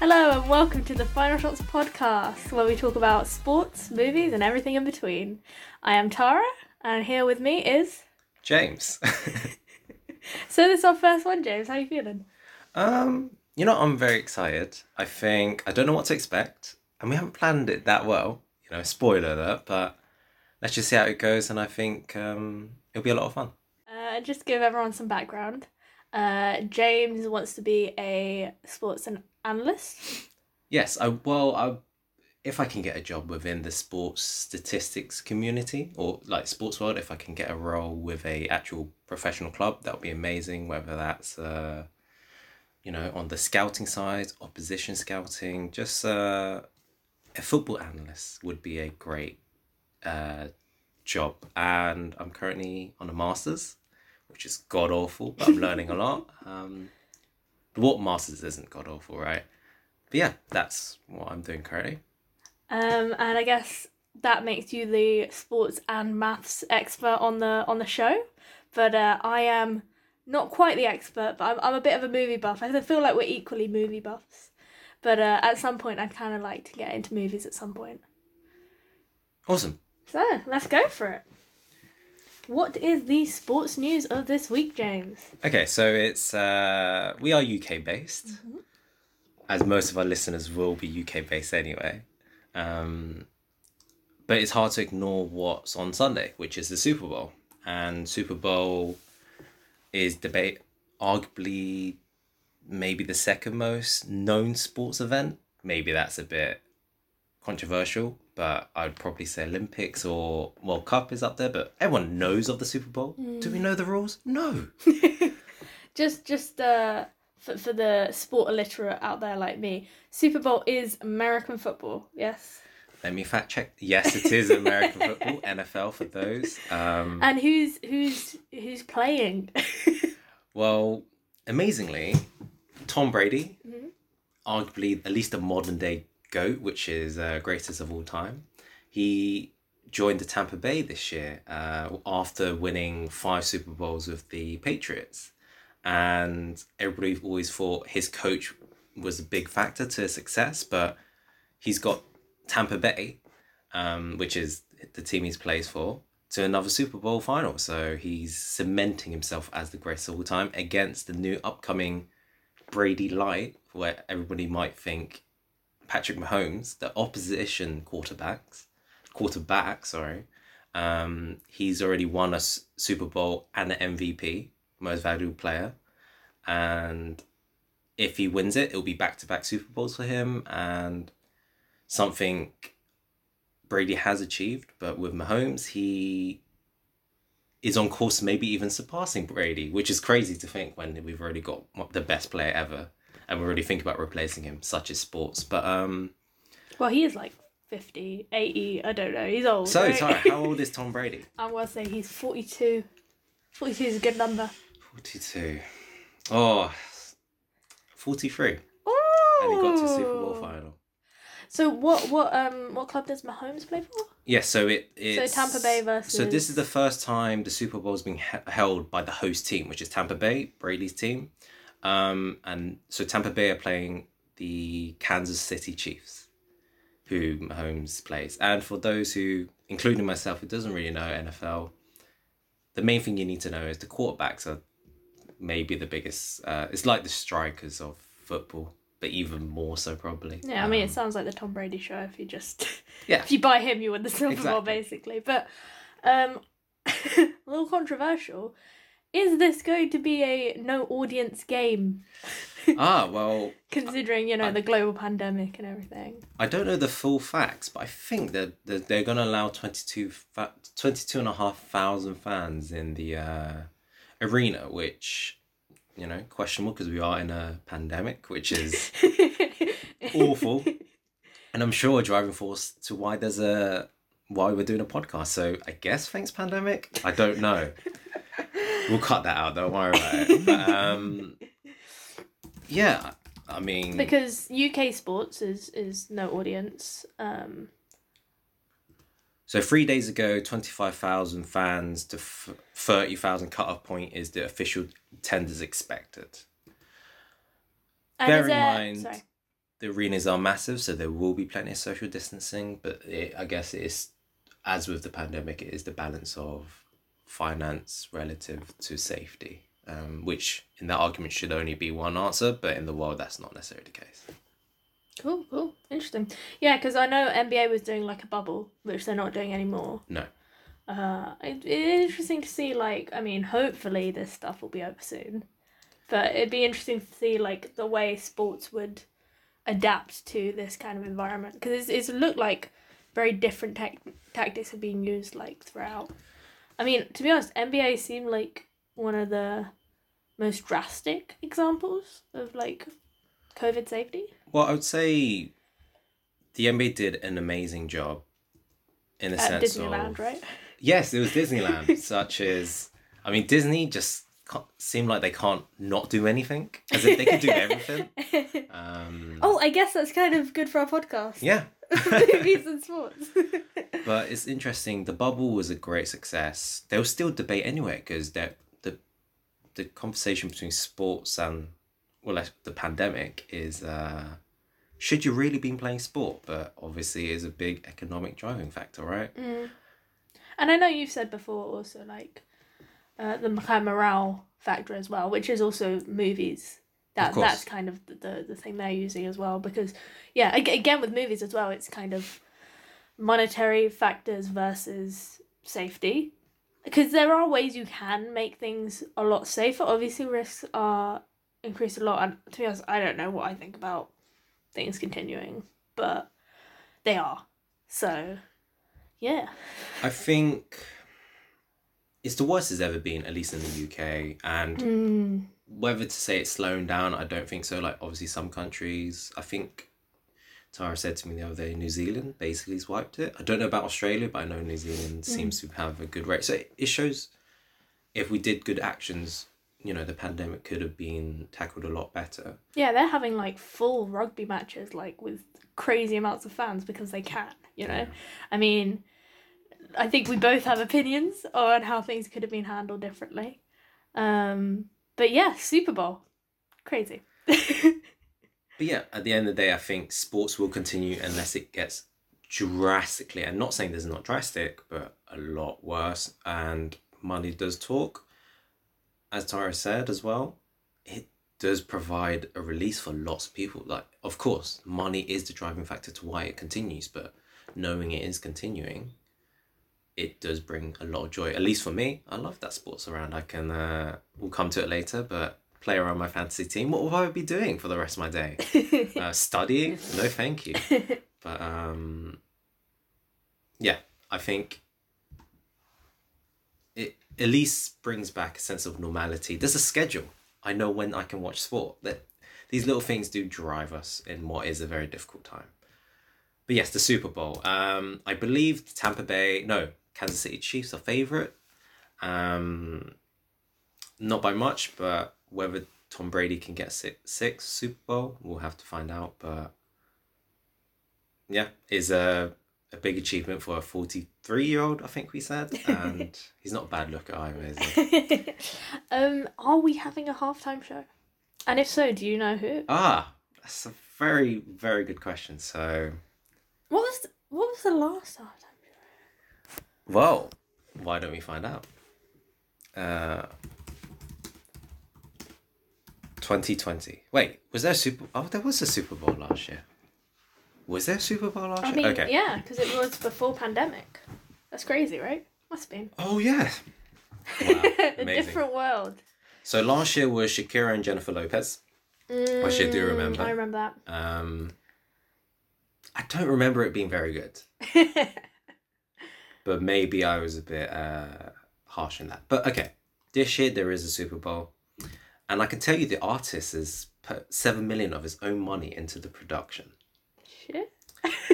Hello and welcome to the Final Shots podcast, where we talk about sports, movies, and everything in between. I am Tara, and here with me is. James. So this is our first one, James. How are you feeling? um, you know, I'm very excited. I think I don't know what to expect, and we haven't planned it that well. You know, spoiler alert, but let's just see how it goes, and I think um, it'll be a lot of fun. Uh, just give everyone some background. Uh, James wants to be a sports an- analyst. Yes, I well, I if I can get a job within the sports statistics community or like sports world, if I can get a role with a actual professional club, that would be amazing. Whether that's uh, you know, on the scouting side, opposition scouting, just uh, a football analyst would be a great uh, job. And I'm currently on a master's, which is god awful, but I'm learning a lot. Um, what masters isn't god awful, right? But yeah, that's what I'm doing currently. Um, and I guess that makes you the sports and maths expert on the on the show. But uh, I am not quite the expert, but I'm, I'm a bit of a movie buff. I feel like we're equally movie buffs. But uh, at some point, I'd kind of like to get into movies at some point. Awesome. So let's go for it. What is the sports news of this week, James? Okay, so it's uh, we are UK based, as most of our listeners will be UK based anyway. Um, but it's hard to ignore what's on Sunday, which is the Super Bowl, and Super Bowl is debate arguably maybe the second most known sports event. Maybe that's a bit controversial, but I'd probably say Olympics or World Cup is up there. But everyone knows of the Super Bowl. Do we know the rules? No. Just, just uh, for for the sport illiterate out there like me, Super Bowl is American football. Yes. Let me fact check. Yes, it is American football, NFL for those. Um, And who's who's who's playing? well, amazingly, Tom Brady, Mhm. arguably at least a modern day GOAT, which is uh, greatest of all time, he joined the Tampa Bay this year uh, after winning five Super Bowls with the Patriots. And everybody always thought his coach was a big factor to his success, but he's got Tampa Bay, um, which is the team he's plays for, to another Super Bowl final. So he's cementing himself as the greatest of all time against the new upcoming Brady Light, where everybody might think Patrick Mahomes, the opposition quarterbacks, quarterback, sorry, um, he's already won a Super Bowl and an MVP, most valuable player, and if he wins it, it'll be back to back Super Bowls for him, and something Brady has achieved. But with Mahomes, he is on course, maybe even surpassing Brady, which is crazy to think when we've already got the best player ever, and we're already thinking about replacing him, such as sports. But um, well, he is like 50, 80, I don't know. He's old. so right? Tara, how old is Tom Brady? I will say he's 42. 42 is a good number. Forty-two. Oh, 43. Oh! and he got to Super Bowl final. So what what um what club does Mahomes play for? Yes, so it it's, so Tampa Bay versus- So this is the first time the Super Bowl is being he- held by the host team, which is Tampa Bay, Brady's team, um, and so Tampa Bay are playing the Kansas City Chiefs, who Mahomes plays. And for those who, including myself, who doesn't really know NFL, the main thing you need to know is the quarterbacks are maybe the biggest. Uh, it's like the strikers of football, but even more so probably. Yeah, I mean, it Um, sounds like the Tom Brady show. If you just Yeah. if you buy him, you win the Super Bowl, basically. But um, a little controversial. Is this going to be a no audience game? ah well. Considering you know the global pandemic and everything. I don't know the full facts, but I think that that they're going to allow 22, fa- 22 and a half thousand fans in the uh, arena, which, you know, questionable because we are in a pandemic, which is awful. And I'm sure a driving force to why there's a why we're doing a podcast. So I guess thanks pandemic. I don't know. We'll cut that out. Don't worry about it. But um, yeah, I mean, because UK sports is is no audience. Um, So three days ago, twenty five thousand fans to f- thirty thousand cutoff point is the official tenders expected. and Bear in there, mind- sorry. the arenas are massive, so there will be plenty of social distancing. But it, I guess it is, as with the pandemic, it is the balance of finance relative to safety, um, which in that argument should only be one answer. But in the world, that's not necessarily the case. Cool, cool, interesting. Yeah, because I know NBA was doing like a bubble, which they're not doing anymore. No. Uh, it, it's interesting to see. Like, I mean, hopefully this stuff will be over soon, but it'd be interesting to see like the way sports would adapt to this kind of environment because it's, it's looked like very different tactics are being used like throughout. I mean, to be honest, NBA seemed like one of the most drastic examples of like COVID safety. Well, I would say the NBA did an amazing job in the At sense Disneyland, of right? yes, it was Disneyland, such as I mean, Disney just seem like they can't not do anything, as if they can do everything. Um, oh, I guess that's kind of good for our podcast. yeah, Movies and sports. but it's interesting. The bubble was a great success. There was still debate anyway because the the the conversation between sports and well, the pandemic is uh, should you really been playing sport? But obviously, is a big economic driving factor, right? Mm. And I know you've said before also like uh, the morale factor as well, which is also movies. That that's kind of the, the the thing they're using as well because yeah again with movies as well it's kind of monetary factors versus safety because there are ways you can make things a lot safer obviously risks are increased a lot and to be honest I don't know what I think about things continuing but they are so yeah I think it's the worst it's ever been, at least in the UK. And Mm. Whether to say it's slowing down, I don't think so. Like obviously some countries, I think Tara said to me the other day, New Zealand basically has wiped it. I don't know about Australia, but I know New Zealand seems to have a good rate. So it, it shows if we did good actions, you know, the pandemic could have been tackled a lot better. Yeah, they're having like full rugby matches, like with crazy amounts of fans because they can, you know? Yeah. I mean, I think we both have opinions on how things could have been handled differently. Um, but yeah, Super Bowl. Crazy. But yeah, at the end of the day, I think sports will continue unless it gets drastically, and not saying this is not drastic, but a lot worse. And money does talk. As Tara said as well, it does provide a release for lots of people. Like, of course, money is the driving factor to why it continues, but knowing it is continuing, it does bring a lot of joy. At least for me, I love that sports around. I can, uh, we'll come to it later, but play around my fantasy team. What will I be doing for the rest of my day? uh, studying no thank you but um yeah i think it at least brings back a sense of normality there's a schedule i know when i can watch sport that these little things do drive us in what is a very difficult time but yes the super bowl um i believe tampa bay no kansas city chiefs are favorite um not by much but whether Tom Brady can get six, six Super Bowl. We'll have to find out, but yeah, is a a big achievement for a forty three year old. I think we said, and he's not a bad looker either, is he? um, are we having a halftime show? And if so, do you know who? Ah, that's a very very good question. So, What was the, what was the last halftime? Well, why don't we find out? Uh. 2020. Wait, was there a Super? Oh, there was a Super Bowl last year. Was there a Super Bowl last I year? mean, okay. yeah, because it was before pandemic. That's crazy, right? Must have been. Oh yeah. Wow, a amazing. different world. So last year was Shakira and Jennifer Lopez. Which I do Mm, remember. I remember that. Um, I don't remember it being very good, that. but maybe I was a bit uh, harsh in that. But okay, this year there is a Super Bowl, and I can tell you the artist has put seven million of his own money into the production. Shit.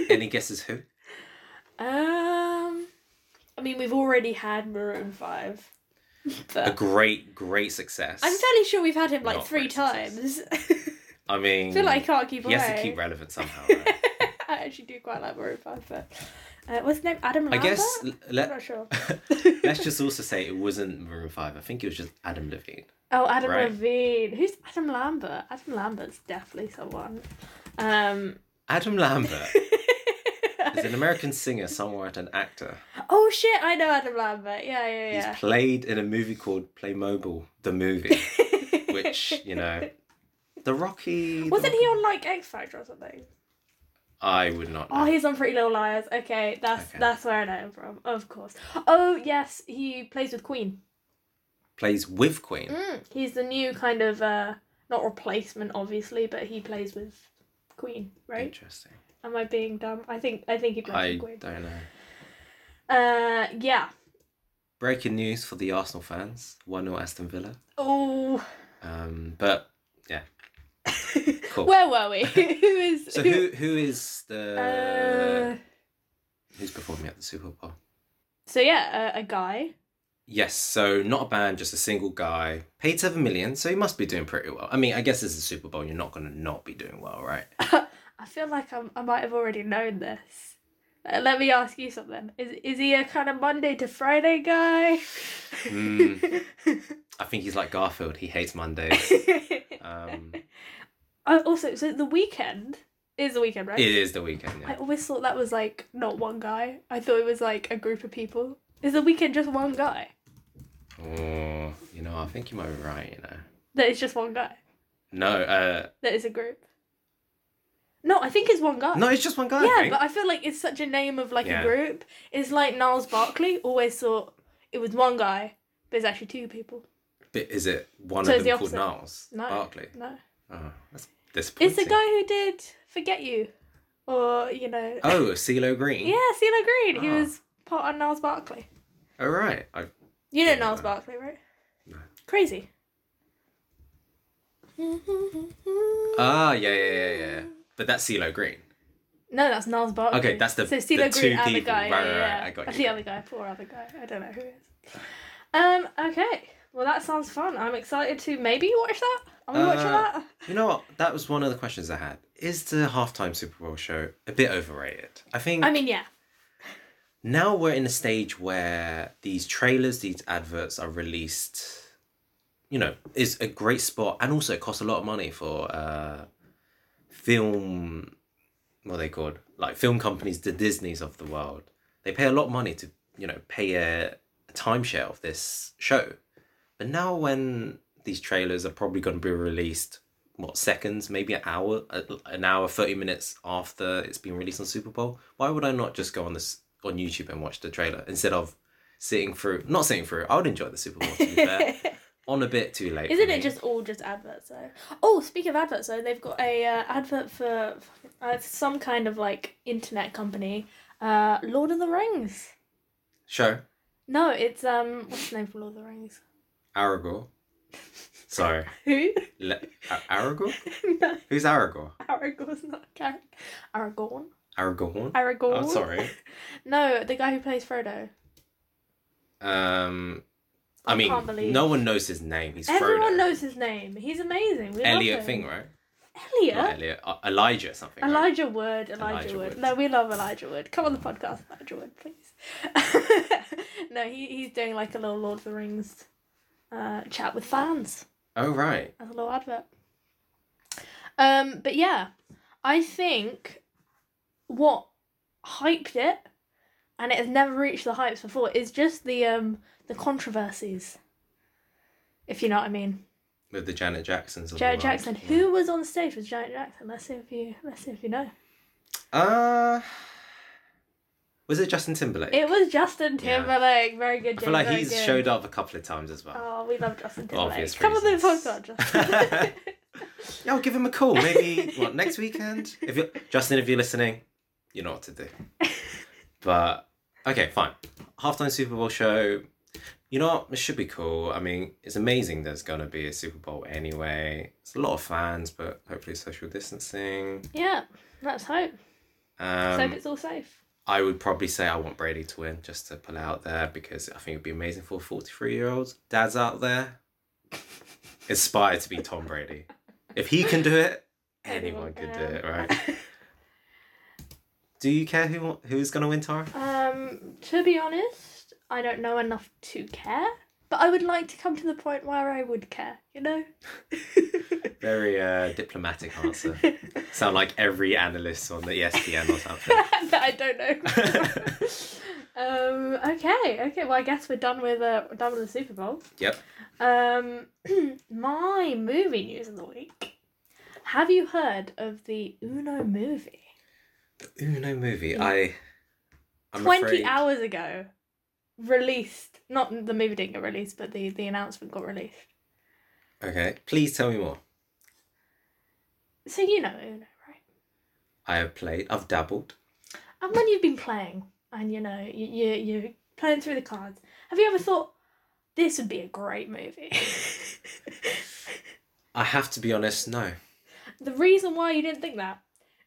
Any guesses who? Um, I mean, we've already had Maroon Five, A great, great success. I'm fairly sure we've had him like Not three times. I mean, I feel like I can't keep he away. has to keep relevant somehow. Right? I actually do quite like Maroon Five, but uh, what's his name? Adam I Lambert. guess l- I'm let not sure. Let's just also say it wasn't Maroon 5. I think it was just Adam Levine. Oh, Adam Right. Levine. Who's Adam Lambert? Adam Lambert's definitely someone. Um, Adam Lambert is an American singer, songwriter, and an actor. oh shit! I know Adam Lambert. Yeah, yeah, yeah. He's played in a movie called Playmobil, the movie, which you know, the Rocky. Wasn't he Rocky- on like X Factor or something? I would not. Oh, he's on Pretty Little Liars. Okay, that's Okay. that's where I know him from. Of course. Oh yes, he plays with Queen. Plays with Queen. Mm, he's the new kind of uh not replacement, obviously, but he plays with Queen, right? Interesting. Am I being dumb? I think I think he plays I with Queen. I don't know. Uh, yeah. Breaking news for the Arsenal fans: one 0 Aston Villa. Oh, Um, but yeah. Cool. where were we? who is So who who is the Uh, who's performing at the Super Bowl? so yeah, a, a guy. Yes, so not a band, just a single guy. Paid seven million, so he must be doing pretty well. I mean, I guess this is a Super Bowl. You're not going to not be doing well, right? I feel like I'm, I might have already known this. Uh, let me ask you something. Is is he a kind of Monday to Friday guy? Mm. I think he's like Garfield. He hates Mondays. Um, Uh, also, so the Weeknd is the weekend, right? it is the weekend. I always thought that was like not one guy. I thought it was like a group of people. Is the Weeknd just one guy? Oh, you know, I think you might be right. You know, That is just one guy. no, uh, That is a group. No, I think it's one guy. no, it's just one guy. I yeah, think. but I feel like it's such a name of like Yeah. a group. It's like Gnarls Barkley. Always thought it was one guy, but it's actually two people. But is it one So of it's the them called. Gnarls No. Barkley? No, Oh, that's disappointing. it's the guy who did "Forget You," or you know. Oh, CeeLo Green. Yeah, CeeLo Green. He Ah. was part of Gnarls Barkley. All right. I, You know Yeah. Gnarls Barkley, right? No. Crazy. ah, yeah, yeah, yeah, yeah. But that's CeeLo Green. No, that's Gnarls Barkley. Okay, that's the- so the CeeLo two Green and the people. guy. Right, yeah, right, yeah, right. yeah. I got you. The other guy, poor other guy. I don't know who it is. Um. Okay. Well, that sounds fun. I'm excited to maybe watch that. Are we watching Uh, that? You know what? That was one of the questions I had. Is the halftime Super Bowl show a bit overrated? I think I mean, yeah. now we're in a stage where these trailers, these adverts are released. You know, is a great spot, and also it costs a lot of money for uh, film. What are they called? Like film companies, the Disneys of the world. They pay a lot of money to you know pay a, a timeshare of this show. But now when these trailers are probably going to be released, what seconds, maybe an hour, an hour, thirty minutes after it's been released on Super Bowl, why would I not just go on this on YouTube and watch the trailer instead of sitting through? Not sitting through. I would enjoy the Super Bowl to be fair. on a bit too late. Isn't it just all just adverts though? Oh, speak of adverts though, they've got a uh, advert for uh, some kind of like internet company. Uh, Lord of the Rings. show No, it's um, what's the name for Lord of the Rings? Aragorn? Sorry, Who? Le- A- Aragorn? no, Who's Aragorn? Aragorn's not a character. Aragorn. Aragorn. Aragorn. Oh, sorry. No, the guy who plays Frodo. Um, I, I mean, believe- no one knows his name. He's Everyone Frodo. knows his name. He's amazing. We Elliot thing, right? Elliot. Not Elliot. Uh, Elijah something. right? Elijah Wood, Elijah, Elijah Wood. Wood. No, we love Elijah Wood. Come on the podcast, Elijah Wood, please. no, he, he's doing like a little Lord of the Rings uh, chat with fans Oh right. as a little advert. Um, but yeah, I think what hyped it, and it has never reached the hypes before, is just the um the controversies. If you know what I mean. With the Janet Jacksons. Janet. Jackson. Yeah. Who was on stage with Janet Jackson? Let's see if you let's see if you know. Uh, was it Justin Timberlake? It was Justin Yeah. Timberlake. Very good. I feel like very he's good. showed up a couple of times as well. Oh, we love Justin Timberlake. obvious Come on the reasons. podcast, Justin. Yeah, I'll give him a call. Maybe what next weekend? If you Justin, if you're listening, you know what to do. But okay, fine. Halftime Super Bowl show. You know what? It should be cool. I mean, it's amazing. There's gonna be a Super Bowl anyway. It's a lot of fans, but hopefully social distancing. yeah, let's hope. Let's hope Um, it's all safe. I would probably say I want Brady to win, just to pull it out there because I think it'd be amazing for 43 year olds. Dads out there, aspire to be Tom Brady. If he can do it, anyone could do it, right? Do you care who who's gonna win, Tara? um, to be honest, I don't know enough to care. But I would like to come to the point where I would care, you know? Very uh, diplomatic answer. Sound like every analyst on the ESPN or something. I don't know. um, okay, okay. Well, I guess we're done with uh, done with the Super Bowl. Yep. Um, my movie news of the week. Have you heard of the Uno movie? The Uno movie. I. I'm Twenty afraid. hours ago, released. Not the movie didn't get released, but the the announcement got released. Okay, please tell me more. So you know Uno, right? I have played. I've dabbled. And when you've been playing, and you know you you you're playing through the cards, have you ever thought this would be a great movie? I have to be honest. No. The reason why you didn't think that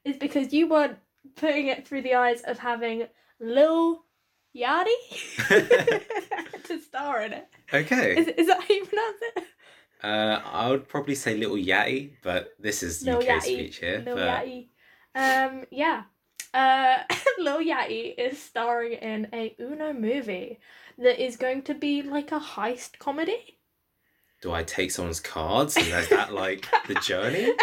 is because you weren't putting it through the eyes of having Lil Yachty to star in it. Okay. Is, is that how you pronounce it? Uh, I would probably say Little Yachty, but this is Lil UK Yachty. speech here. Lil but Yachty. Um, yeah. Uh, Lil Yachty is starring in a Uno movie that is going to be like a heist comedy. do I take someone's cards and is that like the journey?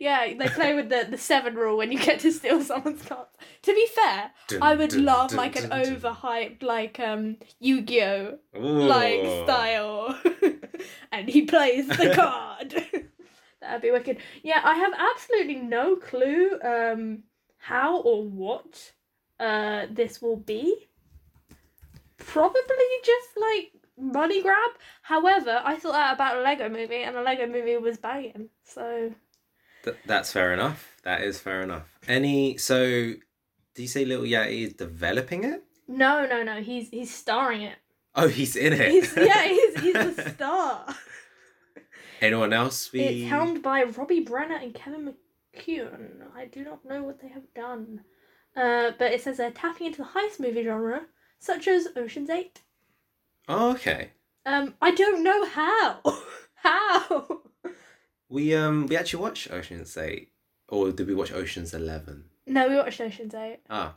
yeah, they play with the, the seven rule when you get to steal someone's cards. To be fair, I would Dun, dun, love dun, like an dun, dun. overhyped like um Yu-Gi-Oh like style. and he plays the card. That'd be wicked. Yeah, I have absolutely no clue um how or what uh this will be. Probably just like money grab. However, I thought that about a Lego movie and a Lego movie was banging. So Th- that's fair enough. That is fair enough. Any so? Do you say Little Yachty is developing it? no, no, no. He's he's starring it. Oh, he's in it. He's yeah, he's he's the star. Anyone else? We It's helmed by Robbie Brenner and Kevin McKeon. I do not know what they have done. Uh, but it says they're tapping into the heist movie genre, such as Ocean's Eight. Oh, okay. Um, I don't know how. how? We um we actually watched Ocean's Eight, or did we watch Ocean's Eleven? No, we watched Ocean's Eight. Ah,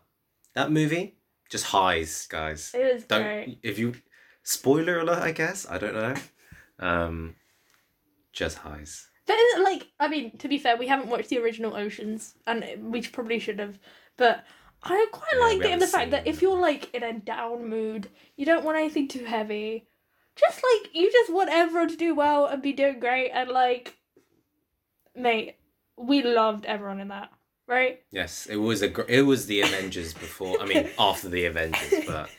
that movie just highs, guys. It was Don't great. if you spoiler alert. I guess I don't know. Um, just highs. But like, I mean, to be fair, we haven't watched the original Oceans, and we probably should have. But I quite Yeah, liked it in the fact that if you're like in a down mood, you don't want anything too heavy. Just like you just want everyone to do well and be doing great, and like, mate, we loved everyone in that, right? Yes, it was a gr- it was the Avengers before. I mean, after the Avengers, but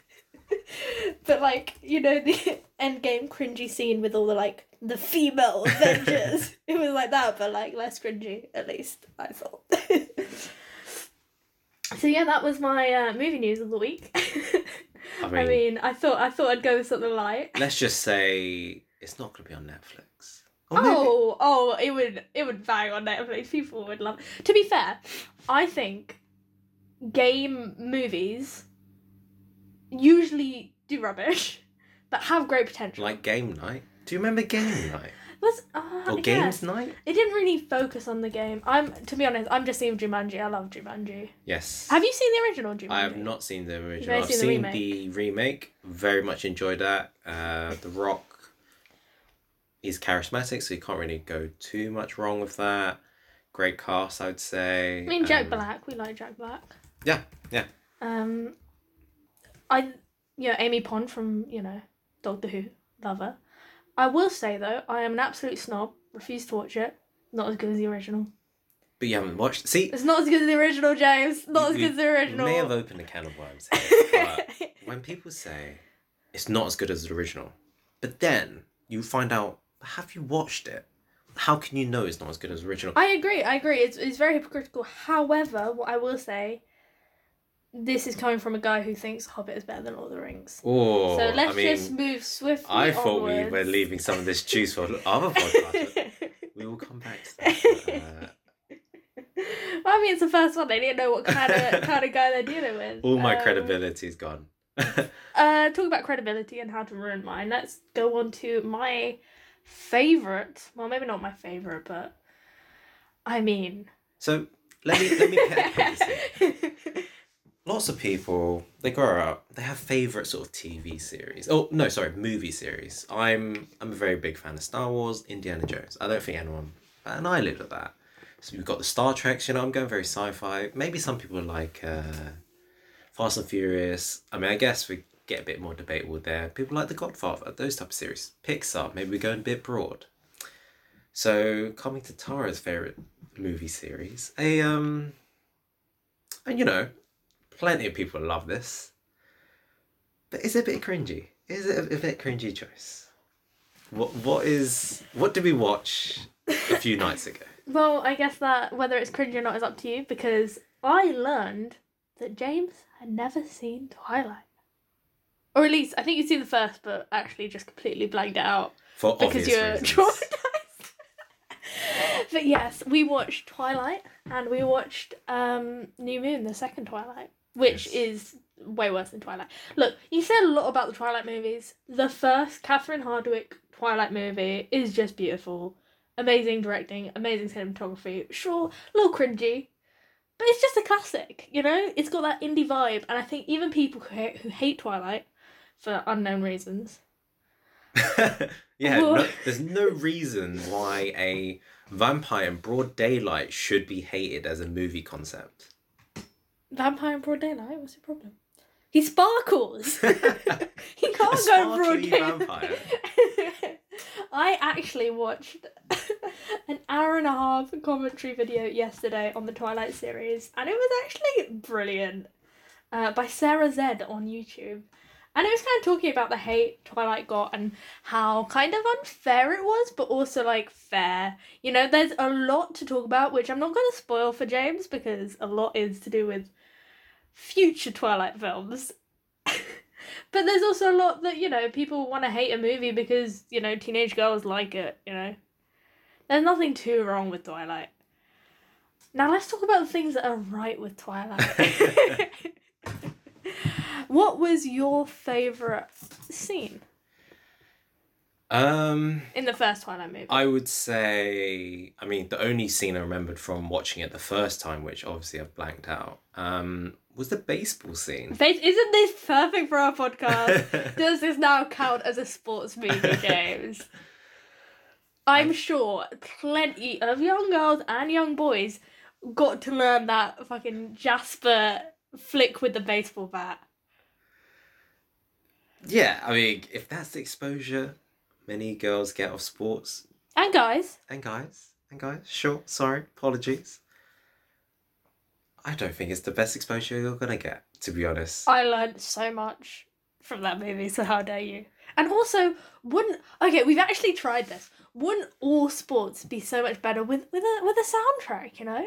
but like you know the end game cringy scene with all the like the female Avengers, it was like that, but like less cringy at least I thought. so yeah, that was my uh, movie news of the week. I I mean, mean, I thought I thought I'd go with something light. let's just say it's not going to be on Netflix. Or maybe- Oh, oh, it would it would bang on Netflix. People would love. To be fair, I think game movies usually do rubbish, but have great potential. like game night. Do you remember game night was uh, or games night? It didn't really focus on the game. I'm to be honest, I'm just seeing Jumanji. I love Jumanji. Yes. Have you seen the original Jumanji? I have not seen the original. I've seen the seen remake? the remake. Very much enjoyed that. Uh, the Rock is charismatic, so you can't really go too much wrong with that. Great cast, I'd say. I mean Jack Um, Black. We like Jack Black. Yeah, yeah. Um, I you know Amy Pond from you know Doctor Who, love her. I will say though, I am an absolute snob. Refuse to watch it. Not as good as the original. But you haven't watched. See, It's not as good as the original, James. Not as good as the you original. may have opened a can of worms here, but when people say it's not as good as the original, but then you find out, have you watched it? How can you know it's not as good as original? I agree. I agree. It's it's very hypocritical. However, what I will say, this is coming from a guy who thinks Hobbit is better than Lord of the Rings. Oh, so let's I mean, just move swiftly. I thought we were leaving some of this juice for other podcasts. we will come back to that. Uh, well, I mean, it's the first one. They didn't know what kind of kind of guy they're dealing with. all my Um, credibility is gone. Uh, talk about credibility and how to ruin mine. Let's go on to my favorite. Well, maybe not my favorite, but I mean, so let me let me paint paint this here. lots of people they grow up they have favorite sort of tv series. Oh no sorry movie series. I'm i'm a very big fan of star wars indiana jones. I don't think anyone and i live at that. So we've got the star treks you know i'm going very sci-fi. Maybe some people like uh fast and furious. I mean i guess we get a bit more debatable there people like the godfather those type of series pixar maybe we're going a bit broad so coming to tara's favorite movie series a um and you know plenty of people love this. But is it a bit cringy? Is it a, a bit cringy choice? What what is what did we watch a few nights ago? Well, I guess that whether it's cringe or not is up to you because I learned that James had never seen Twilight. Or at least I think you see the first, but actually just completely blanked it out For because you're reasons. traumatized. but yes, we watched Twilight and we watched um, New Moon, the second Twilight, which Yes. is way worse than Twilight. Look, you said a lot about the Twilight movies. The first Catherine Hardwicke Twilight movie is just beautiful. Amazing directing, amazing cinematography. Sure, a little cringy, but it's just a classic, you know? It's got that indie vibe, and I think even people who who hate Twilight, for unknown reasons, yeah, no, there's no reason why a vampire in broad daylight should be hated as a movie concept. Vampire in broad daylight. What's your problem? He sparkles. he can't go broad daylight. I actually watched an hour and a half commentary video yesterday on the Twilight series, and it was actually brilliant. Uh, by Sarah Zed on YouTube. And it was kind of talking about the hate Twilight got and how kind of unfair it was, but also like fair. You know, there's a lot to talk about, which I'm not going to spoil for James because a lot is to do with future Twilight films. but there's also a lot that, you know, people want to hate a movie because, you know, teenage girls like it, you know. There's nothing too wrong with Twilight. Now let's talk about the things that are right with Twilight. what was your favourite scene Um, in the first Twilight movie? I would say, I mean, the only scene I remembered from watching it the first time, which obviously I've blanked out, um, was the baseball scene. Faith, isn't this perfect for our podcast? Does this now count as a sports movie, James? I'm sure plenty of young girls and young boys got to learn that fucking Jasper flick with the baseball bat. yeah, I mean, if that's the exposure many girls get of sports, And guys, and guys, and guys, sure, sorry, apologies. I don't think it's the best exposure you're gonna get, to be honest. I learned so much from that movie, so how dare you? And also, wouldn't okay, we've actually tried this. Wouldn't all sports be so much better with with a with a soundtrack, you know?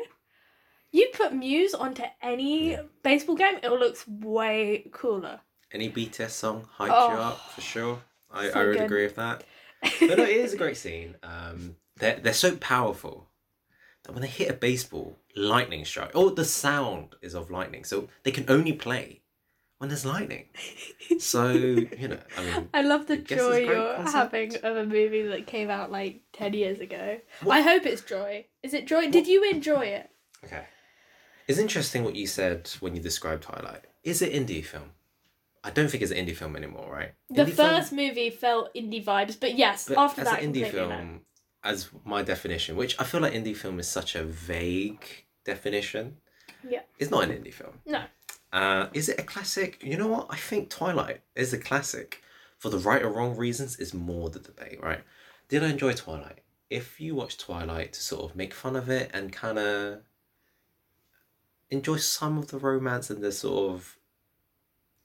You put Muse onto any baseball game, it looks way cooler. Any BTS song hypes Oh. you up for sure. I, So I would good. agree with that. But no, it is a great scene. Um, they're they're so powerful that when they hit a baseball, lightning strike. Oh, the sound is of lightning, so they can only play when there's lightning. So you know, I mean, I love the I joy you're concept. having of a movie that came out like 10 years ago. What- I hope it's joy. Is it joy? Did you enjoy it? okay. It's interesting what you said when you described Twilight. Is it indie film? I don't think it's an indie film anymore, right? The Indie film- first movie felt indie vibes, but yes, But after as that, an indie completely no. film, as my definition, which I feel like indie film is such a vague definition. Yeah. It's not an indie film. No. Uh, is it a classic? You know what? I think Twilight is a classic. For the right or wrong reasons, is more the debate, right? Did I enjoy Twilight? If you watch Twilight to sort of make fun of it and kind of enjoy some of the romance and the sort of,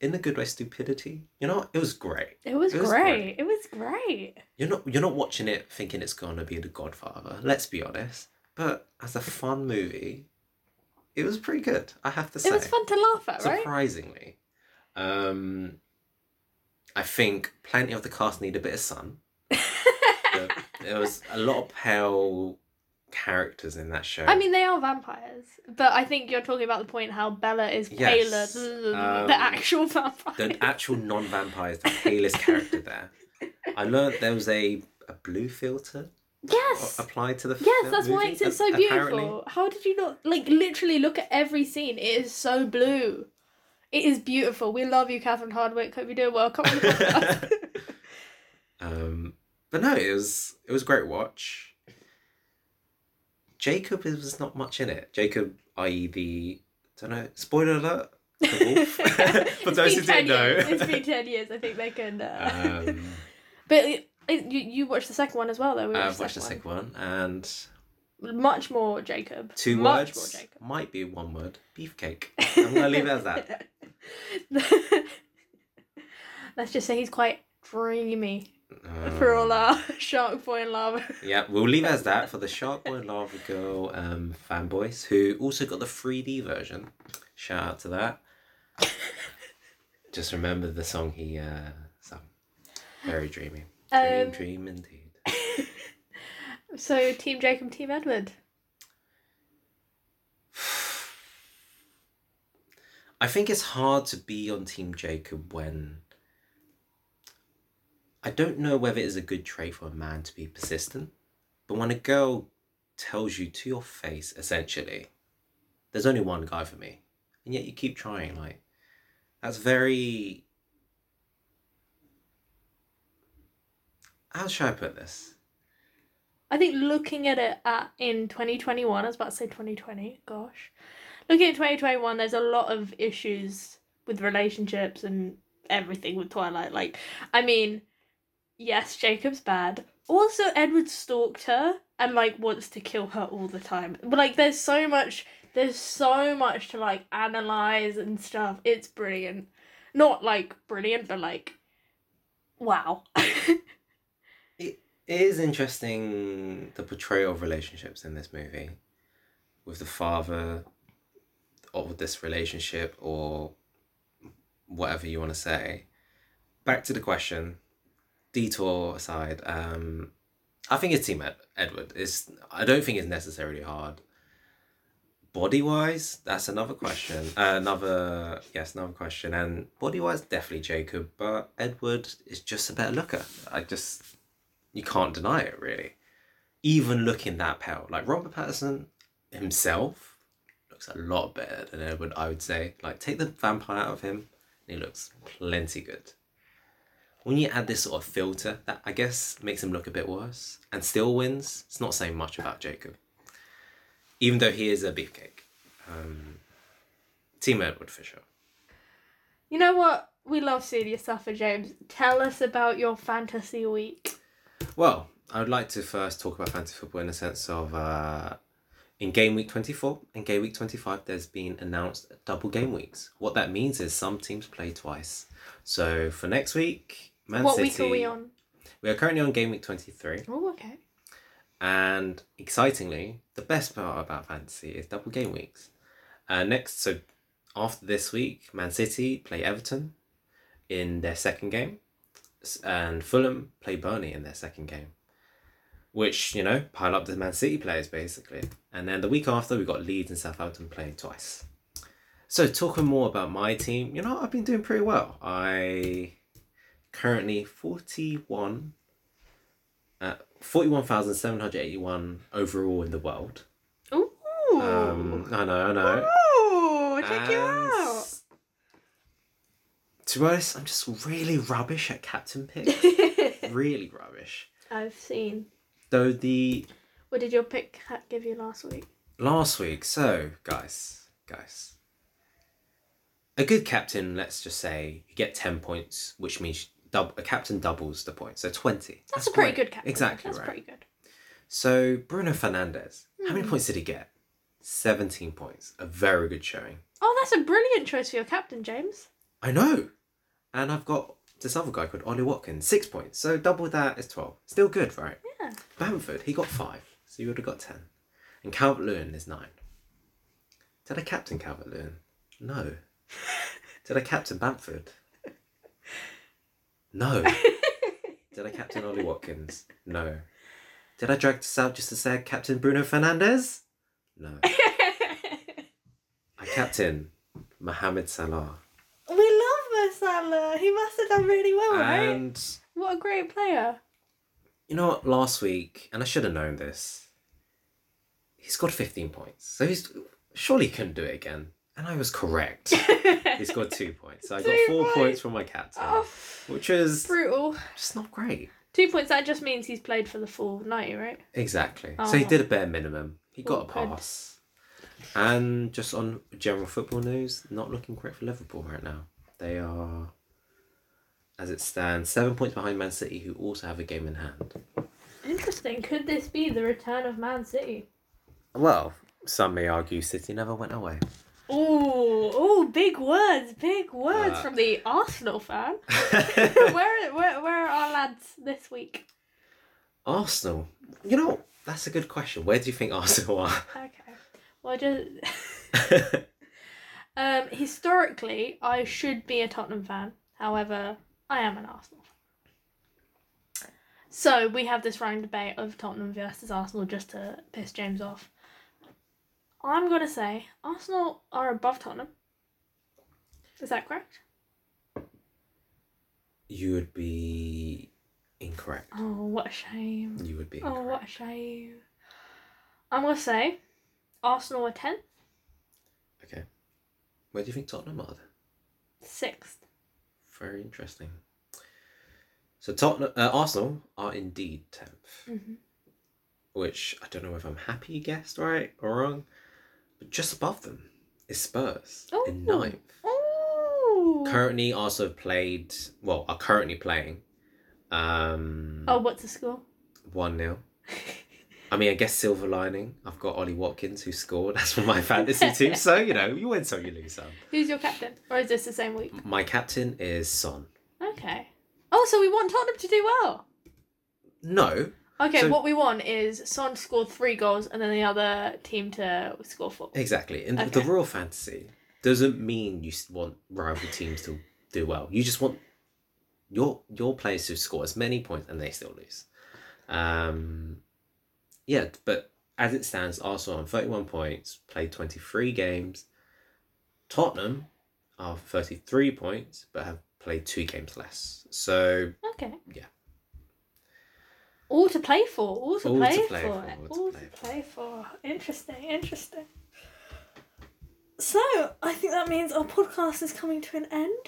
in a good way, stupidity, you know, it was great. It was, It was great. great. It was great. You're not you're not watching it thinking it's gonna be The Godfather. Let's be honest. But as a fun movie, it was pretty good. I have to say. It was fun to laugh at, right? Surprisingly, um, I think plenty of the cast need a bit of sun. There was a lot of pale characters in that show. I mean, they are vampires, but I think you're talking about the point how Bella is paler Yes, than um, the actual vampire. the actual non-vampire is the palest character there. I learned there was a, a blue filter yes. applied to the Yes, that's movie, makes it a- so apparently. beautiful. How did you not like literally look at every scene? It is so blue. It is beautiful. We love you, Catherine Hardwicke. Hope you're doing well. Come on. Um, but no, it was it was a great watch. Jacob is- was not much in it. Jacob, i.e. the don't know. Spoiler alert. The wolf. For those who didn't know. years. It's been 10 years. I think they can. Uh... um, but it, it, you, you watched the second one as well, though. We I've watched the second one and. Much more Jacob. two Much words more Jacob. might be one word. Beefcake. I'm gonna leave it as that. Let's just say he's quite dreamy Um, for all our Shark Boy and Lava. Yeah, we'll leave it as that for the Shark Boy Lava Girl um, fanboys who also got the 3D version. Shout out to that. Just remember the song he uh, sung. Very dreamy. Dream, Um, dream indeed. So, Team Jacob, Team Edward. I think it's hard to be on Team Jacob when. I don't know whether it is a good trait for a man to be persistent, but when a girl tells you to your face, essentially, there's only one guy for me, and yet you keep trying, like, that's very. How should I put this? I think looking at it at in 2021, I was about to say 2020, gosh. Looking at 2021, there's a lot of issues with relationships and everything with Twilight. Like, I mean, yes, Jacob's bad. Also, Edward stalked her and, like, wants to kill her all the time. But, like, there's so much, there's so much to, like, analyze and stuff. It's brilliant. Not, like, brilliant, but, like, wow. It is interesting the portrayal of relationships in this movie with the father of this relationship or whatever you want to say. Back to the question, detour aside, um, I think it's Team Ed- Edward. It's, I don't think it's necessarily hard. Body wise, that's another question. Uh, another, yes, another question. And body wise, definitely Jacob, but Edward is just a better looker. I just you can't deny it really. Even looking that pale, like Robert Pattinson himself looks a lot better than Edward. I would say, like take the vampire out of him, and he looks plenty good. When you add this sort of filter, that I guess makes him look a bit worse, and still wins. It's not saying much about Jacob, even though he is a beefcake. Um, Team Edward for sure. You know what? We love seeing your suffer, James. Tell us about your fantasy week. Well, I would like to first talk about fantasy football in the sense of uh, in game week 24 and game week 25, there's been announced double game weeks. What that means is some teams play twice. So for next week, Man what City. week are we on? We are currently on game week 23. Oh, okay. And excitingly, the best part about fantasy is double game weeks. Uh, next, so after this week, Man City play Everton in their second game, and Fulham play Burnley in their second game. Which, you know, pile up the Man City players basically. And then the week after, we've got Leeds and Southampton playing twice. So, talking more about my team, you know, I've been doing pretty well. I currently 41 uh, 41,781 overall in the world. Ooh. Um, I know, I know. Ooh, check you out. To be honest, I'm just really rubbish at captain pick. really rubbish. I've seen. Though the What did your pick give you last week? last week, so guys, guys, a good captain, let's just say, you get ten points, which means dub- a captain doubles the points, so twenty. That's, a pretty great. good captain. Exactly That's right. pretty good. So Bruno Fernandes, how many Hmm. points did he get? Seventeen points. A very good showing. Oh, that's a brilliant choice for your captain, James. I know. And I've got this other guy called Ollie Watkins, six points. So double that is 12. Still good, right? Yeah. Bamford, he got five. So you would have got 10. And Calvert Lewin is nine. Did I captain Calvert Lewin? No. Did I captain Bamford? No. Did I captain Ollie Watkins? No. Did I drag this out just to say captain Bruno Fernandes? No. I captain Mohamed Salah. we love Mo Salah. He must have done really well, right? And What a great player. You know what? Last week, and I should have known this. He scored fifteen points, so he's surely he couldn't do it again. And I was correct. he scored two points. So I got four points. points from my captain, oh, which is brutal. just not great. Two points. That just means he's played for the full ninety, right? Exactly. So he Oh. did a bare minimum. He got a Awkward. pass. And just on general football news, not looking great for Liverpool right now. They are, as it stands, seven points behind Man City, who also have a game in hand. Interesting. Could this be the return of Man City? Well, some may argue City never went away. Ooh, ooh, big words, big words Uh. from the Arsenal fan. where, where, where are our lads this week? Arsenal. You know, that's a good question. Where do you think Arsenal are? Okay. Well, just um, historically, I should be a Tottenham fan. However, I am an Arsenal fan. So we have this running debate of Tottenham versus Arsenal just to piss James off. I'm gonna say Arsenal are above Tottenham. Is that correct? you would be incorrect. Oh, what a shame. You would be Oh, what a shame. I'm gonna say Arsenal are 10th, Okay. Where do you think Tottenham are 6th. Very interesting. So Tottenham, uh, Arsenal are indeed 10th, Mm-hmm. which I don't know if I'm happy you guessed right or wrong, but just above them is Spurs in ninth. Ooh. Currently, also played, well, are currently playing um, Oh, what's the score? 1 0. I mean, I guess silver lining. I've got Ollie Watkins who scored. That's for my fantasy team. So, you know, you win some, you lose some. Who's your captain? Or is this the same week? My captain is Son. Okay. Oh, so we want Tottenham to do well. No, Okay, So- what we want is Son scored three goals and then the other team to score four. exactly. In the Okay. real fantasy doesn't mean you want rival teams to do well. You just want your your players to score as many points and they still lose. Um, yeah, but as it stands, Arsenal on 31 points, played 23 games. Tottenham are 33 points, but have played two games less. So, Okay. Yeah. All to play for. All to, All to play, play for. for, all to play to for. play for. Interesting. Interesting. So I think that means our podcast is coming to an end.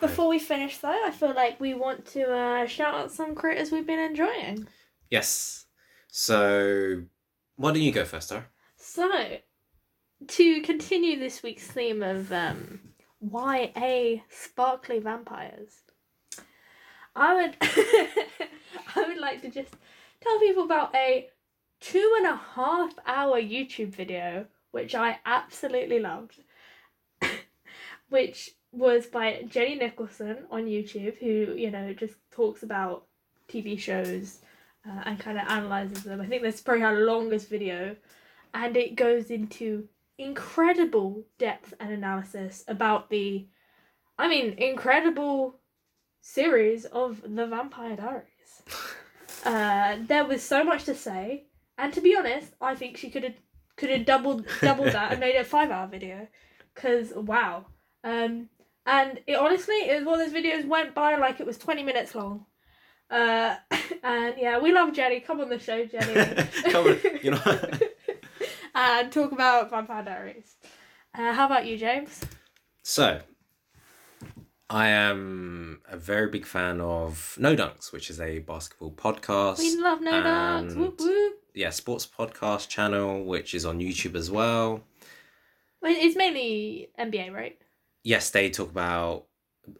Before we finish, though, I feel like we want to uh, shout out some creators we've been enjoying. yes. So, why don't you go first, Tara? So, to continue this week's theme of um, YA sparkly vampires, I would I would like to just tell people about a two and a half hour YouTube video which I absolutely loved, which was by Jenny Nicholson on YouTube, who you know just talks about TV shows uh, and kind of analyzes them. I think that's probably her longest video and it goes into incredible depth and analysis about the I mean incredible series of the Vampire Diaries. Uh, there was so much to say, and to be honest, I think she could have could have doubled doubled that and made it a five hour video, because wow. Um, and it honestly, it was one of those videos went by like it was twenty minutes long. Uh, and yeah, we love Jenny. Come on the show, Jenny. Come on, you know. and talk about Vampire Diaries. Uh, how about you, James? So, I am a very big fan of No Dunks, which is a basketball podcast. We love no and- Whoop whoop. Yeah, sports podcast channel, which is on YouTube as well. Well, It's mainly NBA, right? Yes, they talk about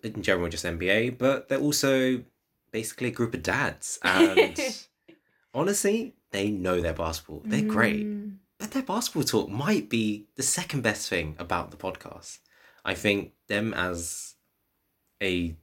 in general just NBA, but they're also basically a group of dads, and honestly, they know their basketball. They're great. Mm. But their basketball talk might be the second best thing about the podcast. I think them as a,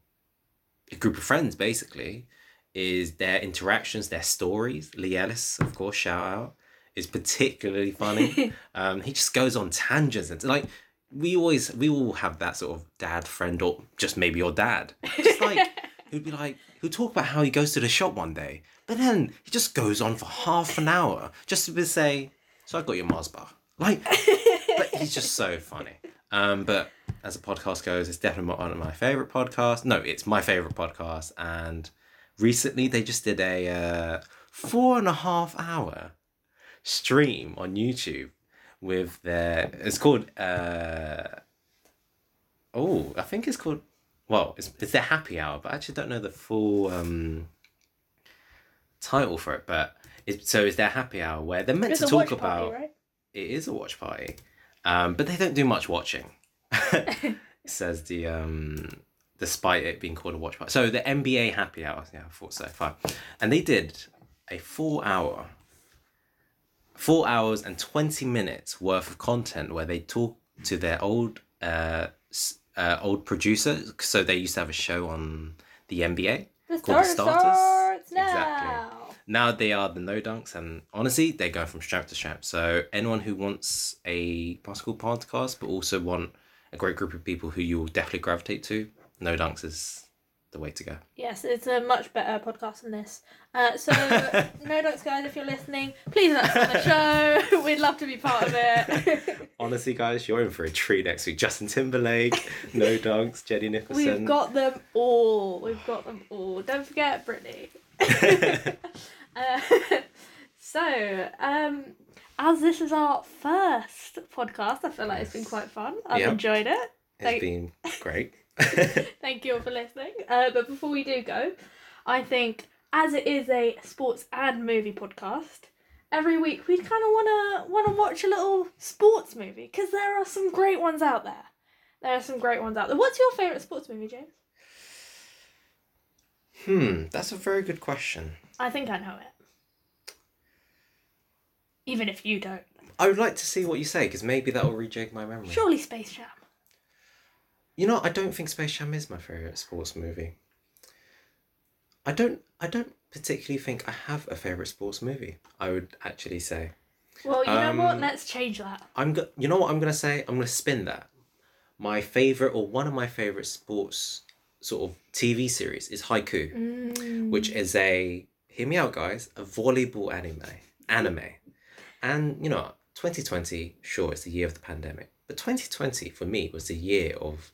a group of friends, basically, is their interactions, their stories. Leigh Ellis, of course, shout out, is particularly funny. um, he just goes on tangents and like we always we all have that sort of dad friend or just maybe your dad. Just like who'd be like who'd talk about how he goes to the shop one day, but then he just goes on for half an hour just to say, "So I got your Mars bar." Like, but he's just so funny. Um, but as a podcast goes, it's definitely one of my favorite podcasts. No, it's my favorite podcast. And recently, they just did a uh, four and a half hour stream on YouTube with their. It's called. Uh, oh, I think it's called. Well, it's it's their happy hour, but I actually don't know the full um, title for it. But it so it's their happy hour where they're meant It's to a talk watch party, about. right? It is a watch party, um, but they don't do much watching. says the um, despite it being called a watch party. So the NBA happy hour. Yeah, I thought so. Fine, and they did a four hour four hours and 20 minutes worth of content where they talk to their old uh, uh old producer so they used to have a show on the NBA The Called start the Starters? starts now. Exactly. Now they are the no dunks and honestly they go from strength to strength so anyone who wants a basketball podcast but also want a great group of people who you will definitely gravitate to no dunks is the way to go Yes, it's a much better podcast than this. Uh, so, no dunks, guys, if you're listening, please let us on the show. We'd love to be part of it. honestly guys you're in for a treat next week justin timberlake no dunks jenny nicholson We've got them all. We've got them all. Don't forget Brittany. Uh, so, um, as this is our first podcast, I feel like it's been quite fun. I've Yeah. enjoyed it. it's Thank- been great Thank you all for listening. Uh, but before we do go, I think as it is a sports and movie podcast, every week we kind of wanna wanna watch a little sports movie because there are some great ones out there. There are some great ones out there. What's your favorite sports movie, James? Hmm, that's a very good question. I think I know it. Even if you don't. I would like to see what you say because maybe that will rejig my memory. Surely Space Jam. You know, I don't think Space Jam is my favorite sports movie. I don't. I don't particularly think I have a favorite sports movie. I would actually say. Well, you know what? Um, Let's change that. I'm. Go- you know what I'm gonna say? I'm gonna spin that. My favorite, or one of my favorite sports sort of TV series is Haikyu, Mm. which is a hear me out, guys, a volleyball anime. Anime, and you know, 2020, sure, it's the year of the pandemic, but 2020 for me was the year of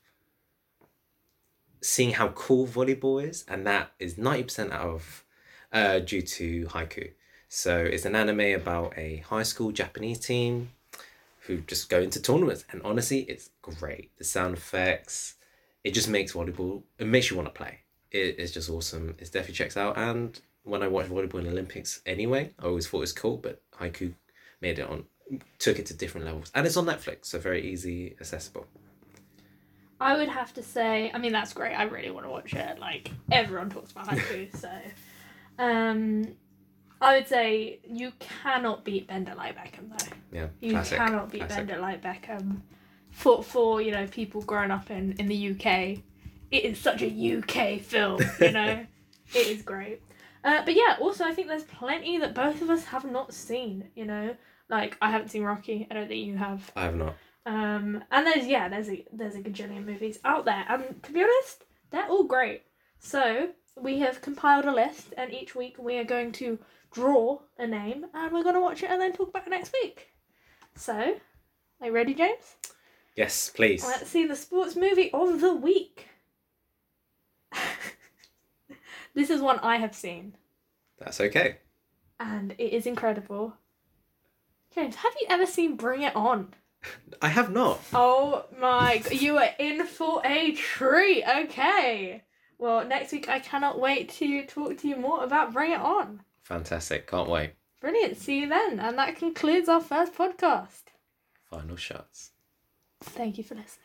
seeing how cool volleyball is, and that is 90% out of uh, due to Haikyu. So it's an anime about a high school Japanese team who just go into tournaments, and honestly, it's great. The sound effects, it just makes volleyball. It makes you want to play. It is just awesome. It definitely checks out. And when I watched volleyball in Olympics, anyway, I always thought it was cool. But Haikyu made it on, took it to different levels, and it's on Netflix, so very easy accessible. I would have to say, I mean, that's great. I really want to watch it. Like, everyone talks about Haikyu, so. Um, I would say you cannot beat Bend It like Beckham, though. Yeah, You classic. cannot beat classic. Bend It like Beckham. For, for, you know, people growing up in, in the UK, it is such a UK film, you know? it is great. Uh, but yeah, also, I think there's plenty that both of us have not seen, you know? Like, I haven't seen Rocky. I don't think you have. I have not. Um, and there's yeah, there's a there's a gajillion movies out there, and to be honest, they're all great. So we have compiled a list, and each week we are going to draw a name, and we're going to watch it and then talk about it next week. So, are you ready, James? Yes, please. Let's see the sports movie of the week. This is one I have seen, That's okay. and it is incredible. James, have you ever seen Bring It On? I have not. Oh my, you are in for a treat. Okay. Well, next week I cannot wait to talk to you more about Bring It On. Fantastic. Can't wait. Brilliant. See you then. And that concludes our first podcast. Final shots. Thank you for listening.